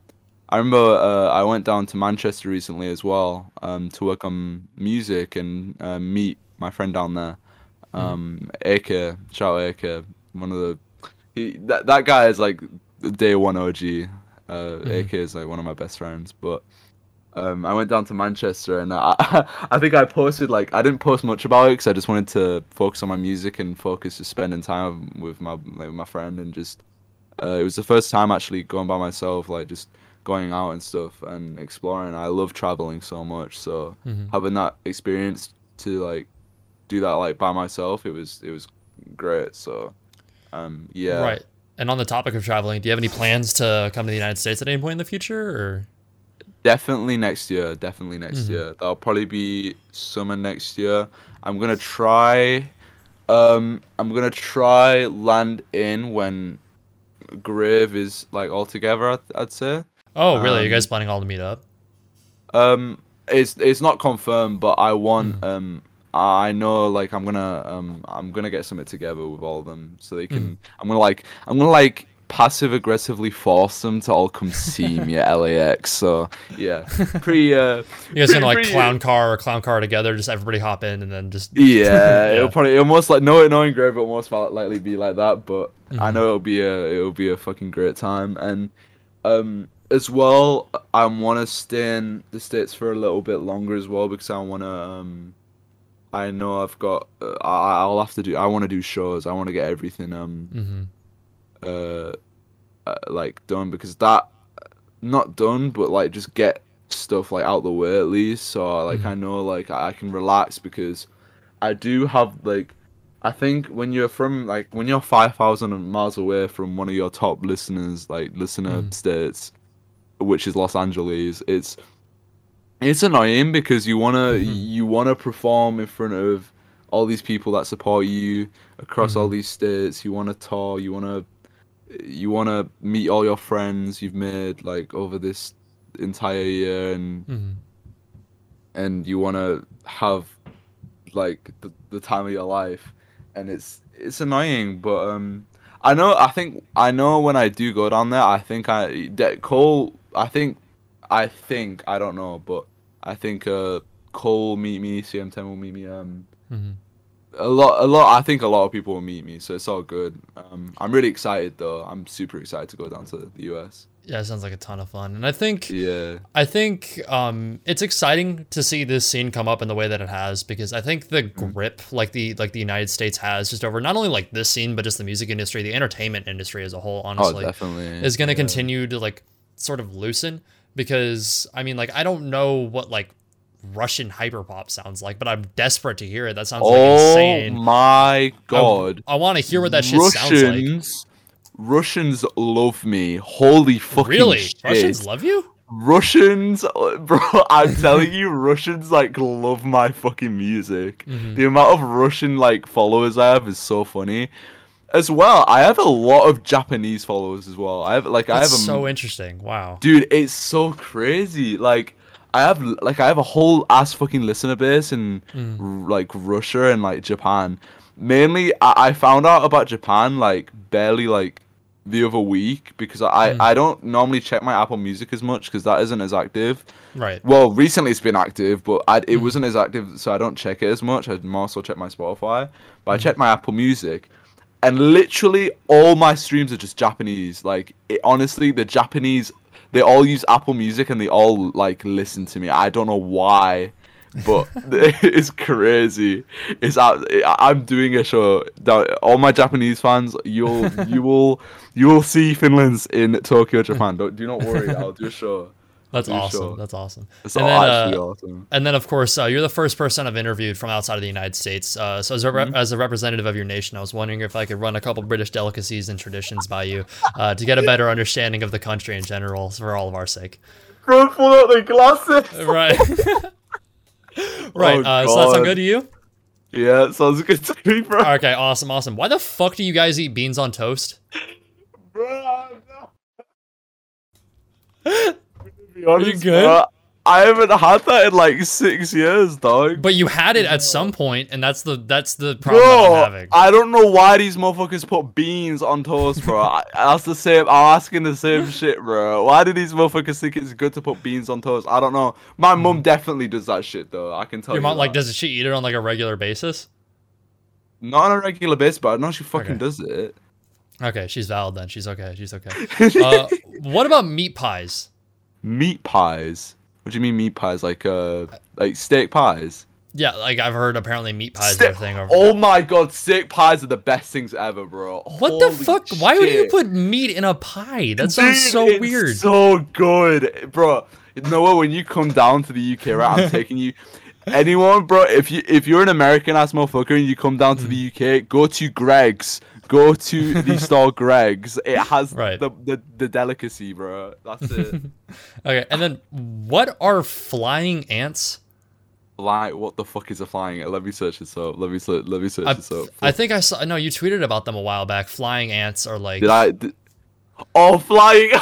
S2: I remember uh, I went down to Manchester recently as well um, to work on music and uh, meet my friend down there, um, Ake. Shout out Ake, one of the he, that that guy is like day one OG. Uh,
S1: Mhm.
S2: AK is like one of my best friends, but um, I went down to Manchester and I, I think I posted like I didn't post much about it because I just wanted to focus on my music and focus just spending time with my like, with my friend and just uh, it was the first time actually going by myself, like just going out and stuff and exploring. I love traveling so much, so
S1: Mhm.
S2: having that experience to like do that like by myself, it was it was great. So um, yeah,
S1: Right. And on the topic of traveling, do you have any plans to come to the United States at any point in the future? Or
S2: Definitely next year. Definitely next
S1: Mhm.
S2: year. That'll probably be summer next year. I'm gonna try. Um, I'm gonna try land in when Grave is like all together. I'd, I'd say.
S1: oh, really? Are you
S2: Um,
S1: guys planning all to meet up?
S2: Um, it's it's not confirmed, but I want.
S1: Mhm.
S2: Um, I know like I'm gonna um I'm gonna get something together with all of them so they can. I'm gonna like I'm gonna like passive aggressively force them to all come see me at LAX. So yeah, pretty uh.
S1: You guys gonna like
S2: pretty-
S1: clown car or clown car together? Just everybody hop in and then just
S2: Yeah,
S1: Yeah.
S2: it'll probably it'll most like no knowing Grave, it'll most likely be like that. But I
S1: Mhm.
S2: know it'll be a it'll be a fucking great time. And um as well, I want to stay in the states for a little bit longer as well because I want to um. I know I've got. Uh, I I'll have to do. I want to do shows. I want to get everything um
S1: Mhm.
S2: Uh, uh like done because that not done but like just get stuff like out the way at least so like
S1: Mhm.
S2: I know like I can relax because I do have like I think when you're from like when you're 5000 miles away from one of your top listeners like listener
S1: Mhm.
S2: states which is Los Angeles it's it's annoying because you want to
S1: Mhm.
S2: you want to perform in front of all these people that support you across all
S1: Mhm.
S2: these states you want to tour you want to you want to meet all your friends you've made like over this entire year and
S1: Mhm.
S2: and you want to have like the, the time of your life and it's it's annoying but um i know i think i know when i do go down there i think i cole i think i think i don't know but i think uh cole meet me cm10 will meet me um
S1: Mhm.
S2: A lot a lot i think a lot of people will meet me so it's all good um i'm really excited though i'm super excited to go down to the us
S1: Yeah, it sounds like a ton of fun. And I think
S2: yeah
S1: I think um, it's exciting to see this scene come up in the way that it has because I think the
S2: Mm-hmm.
S1: grip like the like the United States has just over not only like this scene but just the music industry, the entertainment industry as a whole,
S2: oh
S1: honestly,
S2: definitely
S1: is going to
S2: yeah.
S1: continue to like sort of loosen because I mean, like, I don't know what like Russian hyperpop sounds like, but I'm desperate to hear it. That sounds like
S2: oh
S1: insane.
S2: my god!
S1: I, want to hear what that shit sounds like.
S2: Russians, Russians love me. Holy fucking
S1: Really,
S2: shit!
S1: Russians love you?
S2: Russians, bro, I'm telling you, Russians like love my fucking music.
S1: Mhm.
S2: The amount of Russian like followers I have is so funny. As well, I have a lot of Japanese followers as well. I have like I have a
S1: so interesting. Wow.
S2: dude, it's so crazy. Like I have like I have a whole ass fucking listener base in
S1: Mm.
S2: r- like Russia and like Japan. Mainly, I, I found out about Japan like barely like the other week because I
S1: Mm.
S2: I don't normally check my Apple Music as much because that isn't as active.
S1: Right.
S2: Well, recently it's been active, but I, it
S1: Mhm.
S2: wasn't as active, so I don't check it as much. I more so check my Spotify, but I
S1: Mhm.
S2: check my Apple Music, and literally all my streams are just Japanese. Like, it, honestly, the Japanese, they all use Apple Music and they all like listen to me. I don't know why, but it's crazy. It's. I'm doing a show. that- All my Japanese fans, you'll you will you will see finlince in Tokyo, Japan. Don't do not worry. I'll do a show.
S1: That's awesome.
S2: show.
S1: That's awesome.
S2: It's
S1: And then,
S2: actually
S1: uh,
S2: awesome.
S1: And then, of course, uh, you're the first person I've interviewed from outside of the United States. Uh, so, as a,
S2: Mhm.
S1: as a representative of your nation, I was wondering if I could run a couple British delicacies and traditions by you uh, to get a better understanding of the country in general for all of our sake.
S2: Go pull out the glasses.
S1: Right. right.
S2: Oh,
S1: uh, so, that sound good to you?
S2: Yeah, it sounds good to me, bro.
S1: Okay. Awesome. Awesome. Why the fuck do you guys eat beans on toast?
S2: Bro. Be honest,
S1: good?
S2: bro, I haven't had that in like six years, dog.
S1: But you had it at some point, and that's the that's the problem that I'm having.
S2: I don't know why these motherfuckers put beans on toast, bro. I, that's the same. I'm asking the same shit, bro. Why do these motherfuckers think it's good to put beans on toast? I don't know. My mom definitely does that shit, though. I can tell
S1: Your
S2: you.
S1: mom like does she eat it on like a regular basis?
S2: Not on a regular basis, but I know she fucking
S1: Okay.
S2: does it.
S1: Okay, she's valid then. She's okay. She's okay. Uh, what about meat pies?
S2: Meat pies. What do you mean meat pies? Like uh, like steak pies?
S1: Yeah, like I've heard apparently meat pies are a thing over
S2: oh my god, steak pies are the best things ever, bro.
S1: What the
S2: Holy
S1: fuck? Why would you put meat in a pie? That sounds
S2: Dude,
S1: so
S2: it's
S1: weird.
S2: So good, bro. Noah, when you come down to the UK, right? I'm taking you. Anyone, bro? If you if you're an American ass motherfucker and you come down to the
S1: Mm.
S2: UK, go to Greggs. Go to the store Greggs. It has
S1: Right.
S2: the, the the delicacy, bro. That's it.
S1: okay, and then what are flying ants?
S2: Like, what the fuck is a flying? Let me search this up. Let me search. Let me search
S1: I,
S2: this up.
S1: I think I saw. No, you tweeted about them a while back. Flying ants are like.
S2: Did I? Did... Oh, flying!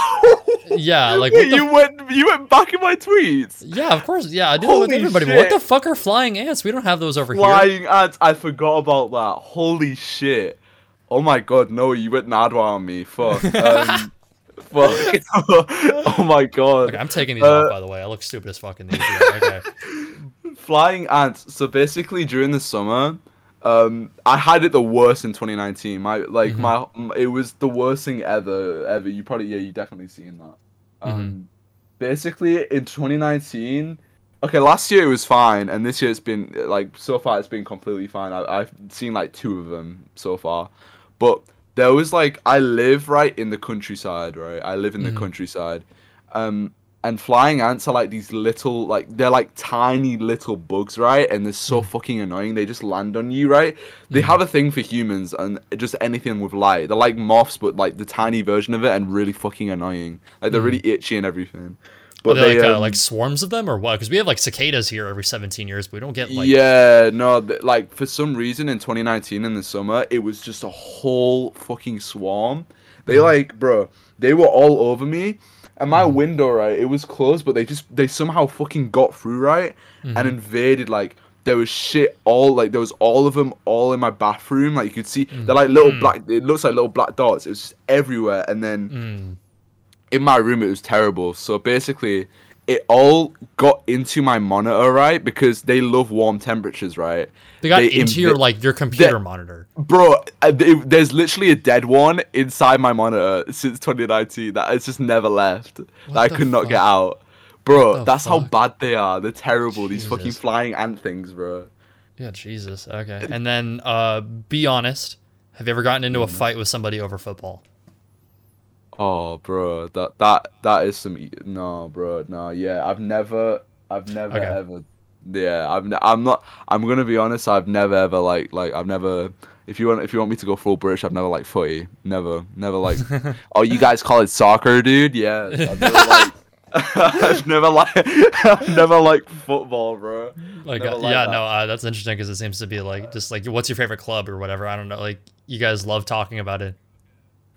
S1: Yeah, like, the
S2: you went, you went back in my tweets.
S1: Yeah, of course. Yeah, I do that with everybody. But what the fuck are flying ants? We don't have those over here.
S2: Flying ants. I forgot about that. Holy shit! Oh my god, no, you went Nadwa on me. Fuck. Um, fuck. oh my god.
S1: Okay, I'm taking these
S2: Uh,
S1: off by the way. I look stupid as fuck in these. Okay.
S2: Flying ants. So basically, during the summer, um, I had it the worst in 2019. My like
S1: Mhm.
S2: my, m- it was the worst thing ever. Ever. You probably yeah, you definitely seen that. Um, basically in 2019. Okay, last year it was fine, and this year it's been like so far it's been completely fine. I, I've seen like two of them so far, but there was like I live right in the countryside, right? I live in
S1: Mhm.
S2: the countryside, um, and flying ants are like these little like they're like tiny little bugs, right? And they're so
S1: Mhm.
S2: fucking annoying. They just land on you, right? They
S1: Mhm.
S2: have a thing for humans and just anything with light. They're like moths, but like the tiny version of it, and really fucking annoying. Like they're
S1: Mhm.
S2: really itchy and everything. But
S1: they like, uh,
S2: um,
S1: like swarms of them or what? Because we have like cicadas here every 17 years, but we don't get like.
S2: yeah, no, th- like for some reason in 2019 in the summer, it was just a whole fucking swarm. They
S1: Mhm.
S2: like, bro, they were all over me, and my
S1: Mhm.
S2: window, right, it was closed, but they just they somehow fucking got through, right,
S1: Mhm.
S2: and invaded. Like there was shit all like there was all of them all in my bathroom. Like you could see, they're like little
S1: Mhm.
S2: black. It looks like little black dots. It was just everywhere, and then
S1: Mm.
S2: In my room it was terrible so basically it all got into my monitor right because they love warm temperatures right
S1: They got
S2: they
S1: into your like your computer monitor.
S2: bro uh, they- there's literally a dead one inside my monitor since 2019 that has just never left that i could not get out bro that's how bad they are they're terrible these fucking flying ant things bro
S1: Yeah, Jesus. Okay. And then, uh, be honest. Have you ever gotten into a
S2: Mhm.
S1: fight with somebody over football?
S2: Oh, bro, that that that is some no, bro, no, yeah. I've never, I've never
S1: Okay.
S2: ever, yeah. I've ne- I'm not. I'm gonna be honest. I've never ever like like I've never. If you want if you want me to go full British, I've never like footy. Never, never like. oh, you guys call it soccer, dude? Yeah. I've never like. I've never like. I've never liked football, bro.
S1: Like, uh, yeah,
S2: that.
S1: no, uh, that's interesting because it seems to be like just like what's your favorite club or whatever. I don't know. Like you guys love talking about it.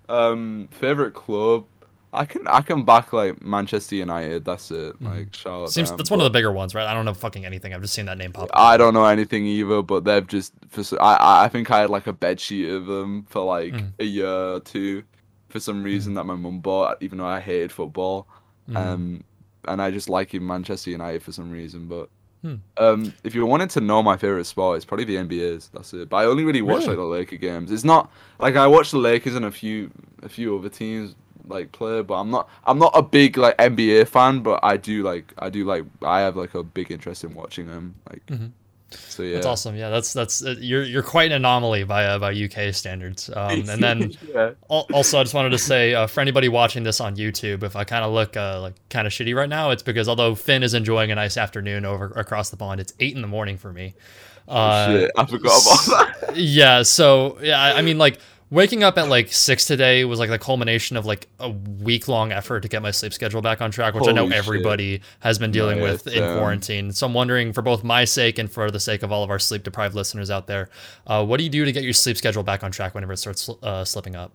S2: Um, favorite club. I can I can back like Manchester United. That's it. Like shout out
S1: Mm-hmm. Seems that's one of the bigger ones, right? I don't know fucking anything. I've just seen that name pop. up.
S2: I don't know anything either, but they've just for I I think I had like a bed sheet of them for like
S1: Mm.
S2: a year or two, for some reason that my mum bought, even though I hated football.
S1: Mhm.
S2: Um, and I just like in Manchester United for some reason. But
S1: Hmm.
S2: um, if you wanted to know my favorite sport, it's probably the NBA's. That's it. But I only really watch
S1: Really?
S2: like the Laker games. It's not like I watch the Lakers and a few a few other teams like play, but I'm not I'm not a big like NBA fan. But I do like I do like I have like a big interest in watching them. Like
S1: Mhm.
S2: So yeah.
S1: That's awesome. Yeah, that's that's uh, you're you're quite an anomaly by uh, by UK standards. Um, and then
S2: yeah.
S1: al- also, I just wanted to say uh, for anybody watching this on YouTube, if I kind of look uh, like kind of shitty right now, it's because although Finn is enjoying a nice afternoon over across the pond, it's eight in the morning for me. Uh,
S2: Shit, I forgot about that.
S1: yeah so yeah I- i mean like waking up at like six today was like the culmination of like a week long effort to get my sleep schedule back on track which i know
S2: Holy shit.
S1: everybody has been dealing
S2: Yeah,
S1: with in
S2: um,
S1: quarantine so i'm wondering for both my sake and for the sake of all of our sleep deprived listeners out there uh, what do you do to get your sleep schedule back on track whenever it starts uh, slipping up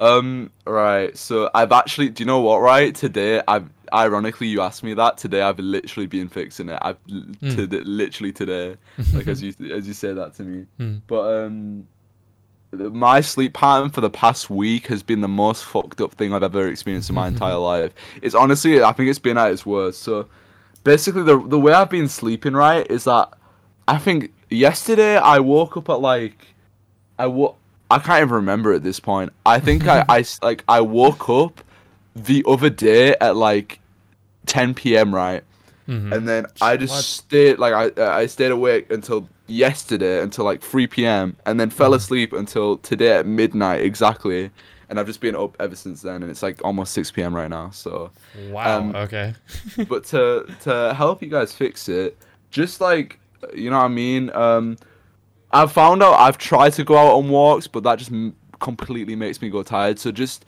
S2: Um, right. So I've actually, do you know what? Right today, I've ironically you asked me that today. I've literally been fixing it. I've
S1: Hmm.
S2: to literally today, like as you as you say that to me.
S1: Hmm.
S2: But um, my sleep pattern for the past week has been the most fucked up thing I've ever experienced in my entire life. It's honestly, I think it's been at its worst. So basically, the the way I've been sleeping right is that I think yesterday I woke up at like I wo- I can't even remember at this point. I think I, I like I woke up the other day at like 10 p.m. right,
S1: Mhm.
S2: and then I just
S1: What?
S2: stayed like I I stayed awake until yesterday until like 3 p.m. and then fell asleep until today at midnight exactly. And I've just been up ever since then, and it's like almost 6 p.m. right now. So,
S1: wow
S2: um,
S1: okay
S2: but to to help you guys fix it, just like you know what I mean. Um, I've found out I've tried to go out on walks, but that just m- completely makes me go tired. So just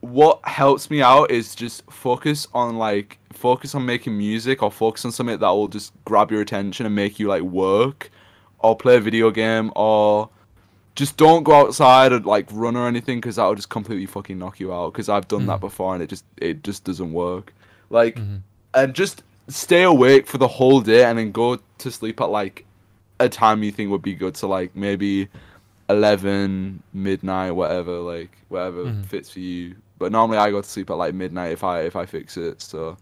S2: what helps me out is just focus on like focus on making music or focus on something that will just grab your attention and make you like work or play a video game or just don't go outside and like run or anything because that'll just completely fucking knock you out because i've done that before and it just it just doesn't work. Like and just stay awake for the whole day and then go to sleep at like a time you think would be good so like maybe 11 midnight whatever like whatever
S1: Mm-hmm.
S2: fits for you. But normally i go to sleep at like midnight if i if i fix it so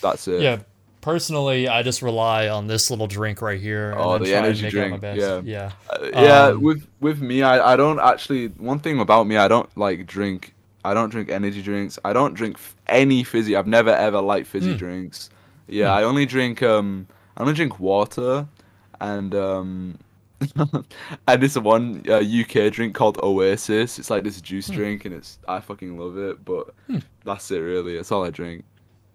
S2: that's it.
S1: Mm-hmm. yeah personally i just rely on this little drink right here
S2: Oh, the energy drink,
S1: best.
S2: yeah.
S1: yeah
S2: Uh, yeah,
S1: Um,
S2: with with me, I, I don't actually. One thing about me, I don't like drink. I don't drink energy drinks. I don't drink f- any fizzy. I've never ever liked fizzy
S1: Hmm.
S2: drinks. Yeah, I only drink um. I only drink water, and um. and this one uh, UK drink called Oasis. It's like this juice
S1: Hmm.
S2: drink, and it's I fucking love it. But that's it, really. That's all I drink.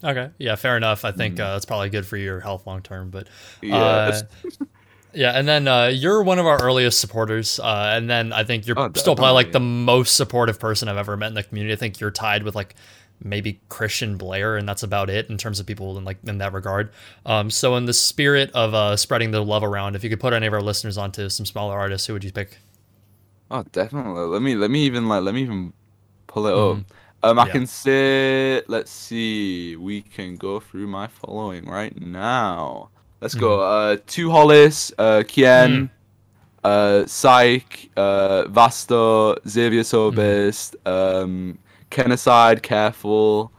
S1: Okay. Yeah, fair enough. I
S2: Mm.
S1: think uh, that's probably good for your health long term. But
S2: Yeah.
S1: uh, yeah, and then uh, you're one of our earliest supporters, uh, and then I think you're
S2: Oh,
S1: still probably like the most supportive person I've ever met in the community. I think you're tied with like maybe Christian Blair, and that's about it in terms of people in like in that regard. Um, so in the spirit of uh, spreading the love around, if you could put any of our listeners onto some smaller artists, who would you pick?
S2: Oh, definitely. Let me let me even like let me even pull it up. Um, I
S1: Yeah.
S2: can say, let's see, we can go through my following right now. Let's go. Uh, 2hollis, uh, Kien, uh, Psych, uh, Vasto, xaviersobased, um, Kenocide, Careful.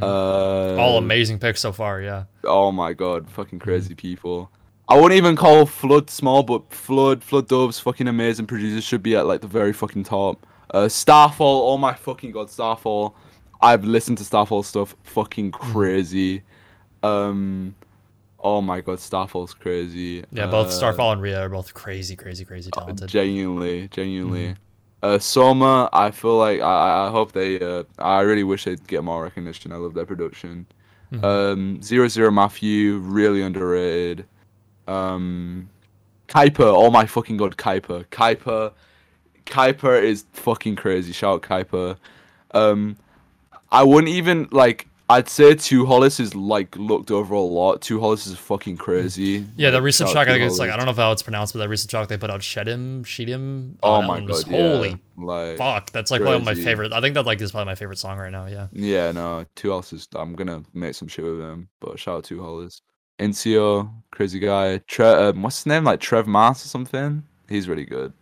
S2: Uh,
S1: All amazing picks so far. Yeah.
S2: Oh my god, fucking crazy people. I wouldn't even call Flood small, but Flood, Flood Dove's fucking amazing producers should be at like the very fucking top. Uh, Starfall, oh my fucking god, Starfall. I've listened to Starfall stuff, fucking crazy. Um, oh my god, Starfall's crazy.
S1: Yeah, both
S2: Uh,
S1: Starfall and Rhea are both crazy, crazy, crazy talented.
S2: Genuinely, genuinely. Uh, Soma, I feel like I, I hope they. Uh, I really wish they'd get more recognition. I love their production.
S1: Mhm.
S2: Um, Zero Zero Matthew, really underrated. Um, Kuiper, oh my fucking god, Kuiper, Kuiper, Kuiper is fucking crazy. Shout out Kuiper. Um, I wouldn't even like. I'd say 2hollis is like looked over a lot. 2hollis is fucking crazy.
S1: Yeah, the
S2: Like,
S1: recent
S2: shout
S1: track, I think it's like, I don't know if how it's pronounced, but that recent track they put out, shed him, Shedim, Shedim.
S2: Oh
S1: that
S2: my
S1: one was-
S2: god, yeah.
S1: Holy
S2: like,
S1: fuck. That's like one of my
S2: crazy.
S1: favorite. I think that like is probably my favorite song right now. Yeah.
S2: Yeah, no, 2hollis is. I'm gonna make some shit with him. But shout out 2hollis. Incio, crazy guy. Tre- um, what's his name? Like Trev Mass or something. He's really good.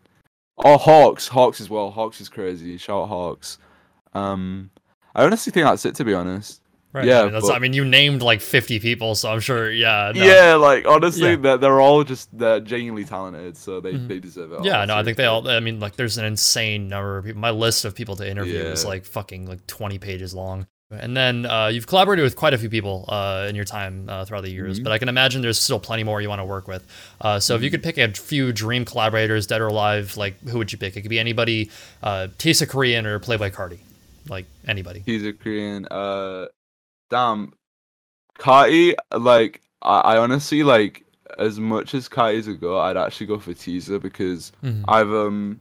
S2: Oh, Hawks, Hawks as well. Hawks is crazy. Shout Hawks. Um, I honestly think that's it to be honest.
S1: Right.
S2: Yeah,
S1: I mean,
S2: but-
S1: I mean, you named like 50 people, so I'm sure. Yeah. no.
S2: Yeah, like honestly,
S1: Yeah.
S2: they're, they're all just they're genuinely talented, so they,
S1: Mhm.
S2: they deserve it.
S1: Yeah, no, I think they all. I mean, like, there's an insane number of people. My list of people to interview is like fucking like 20 pages long. And then uh, you've collaborated with quite a few people uh, in your time uh, throughout the years,
S2: Mhm.
S1: but I can imagine there's still plenty more you want to work with. Uh, so if you
S2: Mm-hmm.
S1: could pick a few dream collaborators, dead or alive, like who would you pick? It could be anybody, uh, Tisakorean or Playboi Carti, like anybody.
S2: He's a Korean. Uh, damn, Carti. Like, I, I honestly like as much as Carti's a go, I'd actually go for Teaser because
S1: Mhm.
S2: I've um,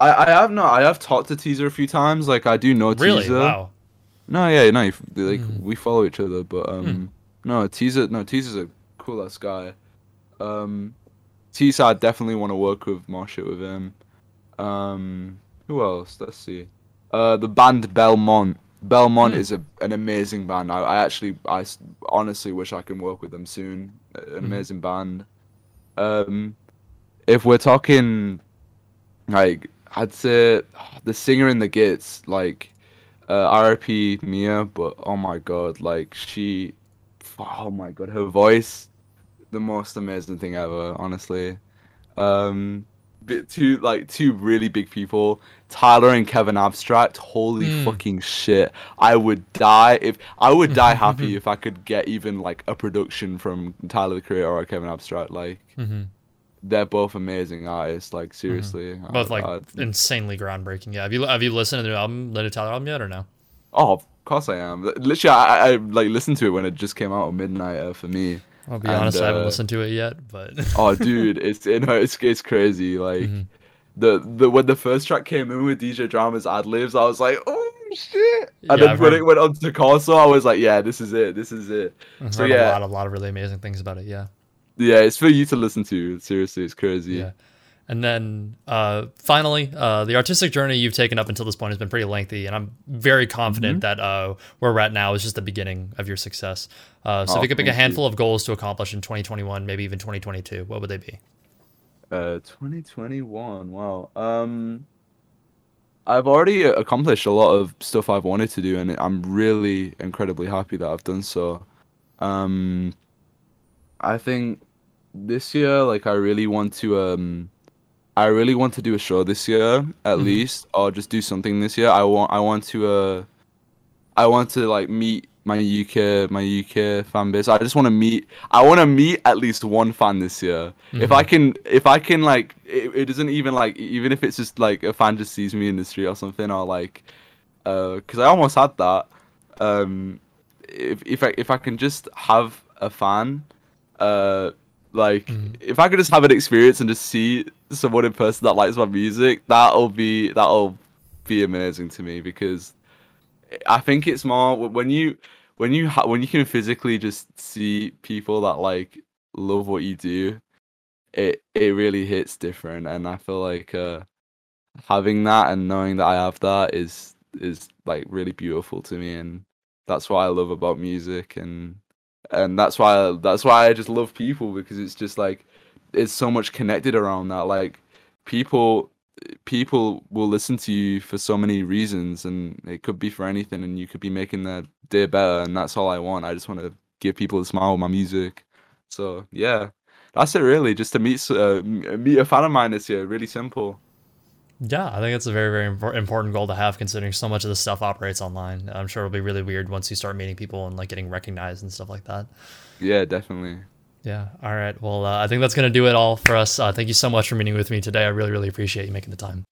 S2: I I have not I have talked to Teaser a few times. Like, I do know
S1: Really?
S2: Teaser.
S1: Wow.
S2: No, yeah, no, you like
S1: Mhm.
S2: we follow each other, but um,
S1: Hmm.
S2: no, Teaser, no, Teaser's a cool ass guy. Um, Teaser, I definitely want to work with more shit with him. Um, who else? Let's see. Uh, the band Belmont. Belmont
S1: Hmm.
S2: is a, an amazing band. I, I actually, I honestly wish I can work with them soon. An
S1: Mhm.
S2: amazing band. Um, if we're talking, like, I'd say the singer in the Gits, like, uh, RIP Mia, but oh my god, like she, oh my god, her voice, the most amazing thing ever, honestly. Um, bit two like two really big people, Tyler and Kevin Abstract. Holy
S1: Mm.
S2: fucking shit! I would die if I would die happy if I could get even like a production from Tyler the Creator or Kevin Abstract. Like
S1: hmm
S2: they're both amazing artists. Like seriously, I-
S1: Both like
S2: I-
S1: insanely groundbreaking. Yeah. Have you have you listened to the new album, the new Tyler album yet, or no?
S2: Oh, of course I am. Literally, I, I, like listened to it when it just came out at midnight uh, for me.
S1: I'll be
S2: And,
S1: honest, I haven't
S2: uh,
S1: listened to it yet, but
S2: Oh, dude, it's you know, it's it's crazy. Like
S1: Mhm.
S2: the the when the first track came in with DJ Drama's ad libs, I was like, oh shit.
S1: Yeah,
S2: And then
S1: I've
S2: when
S1: heard-
S2: it went on to Corso, I was like, yeah, this is it. This is it.
S1: I've
S2: So,
S1: heard
S2: yeah.
S1: a lot, a lot of really amazing things about it. Yeah.
S2: Yeah, it's for you to listen to. Seriously, it's crazy.
S1: Yeah. And then uh, finally, uh, the artistic journey you've taken up until this point has been pretty lengthy, and I'm very confident
S2: Mm-hmm.
S1: that uh, where we're at now is just the beginning of your success. Uh, so if
S2: Oh,
S1: you could pick a
S2: thank you.
S1: handful of goals to accomplish in 2021, maybe even 2022, what would they be?
S2: Uh, 2021. Wow. Um, I've already accomplished a lot of stuff I've wanted to do, and I'm really incredibly happy that I've done so. Um, I think this year, like, I really want to, um, I really want to do a show this year at
S1: Mhm.
S2: least, or just do something this year. I want, I want to, uh, I want to like meet my UK, my UK fan base. I just want to meet. I want to meet at least one fan this year. If I can, if I can, like, it, it doesn't even like, even if it's just like a fan just sees me in the street or something, or like, uh, because I almost had that. Um, if if I if I can just have a fan, uh, like
S1: Mhm.
S2: if I could just have an experience and just see someone in person that likes my music, that'll be that'll be amazing to me because I think it's more when you when you ha- when you can physically just see people that like love what you do, it it really hits different, and I feel like uh, having that and knowing that I have that is is like really beautiful to me, and that's what I love about music, and and that's why that's why I just love people because it's just like it's so much connected around that like people people will listen to you for so many reasons and it could be for anything and you could be making their day better and that's all I want. I just want to give people a smile with my music. So yeah, that's it really. Just to meet uh, meet a fan of mine this year. Really simple.
S1: Yeah, I think it's a very, very important goal to have, considering so much of the stuff operates online. I'm sure it'll be really weird once you start meeting people and like getting recognized and stuff like that.
S2: Yeah, definitely.
S1: Yeah. All right. Well, uh, I think that's gonna do it all for us. Uh, thank you so much for meeting with me today. I really, really appreciate you making the time.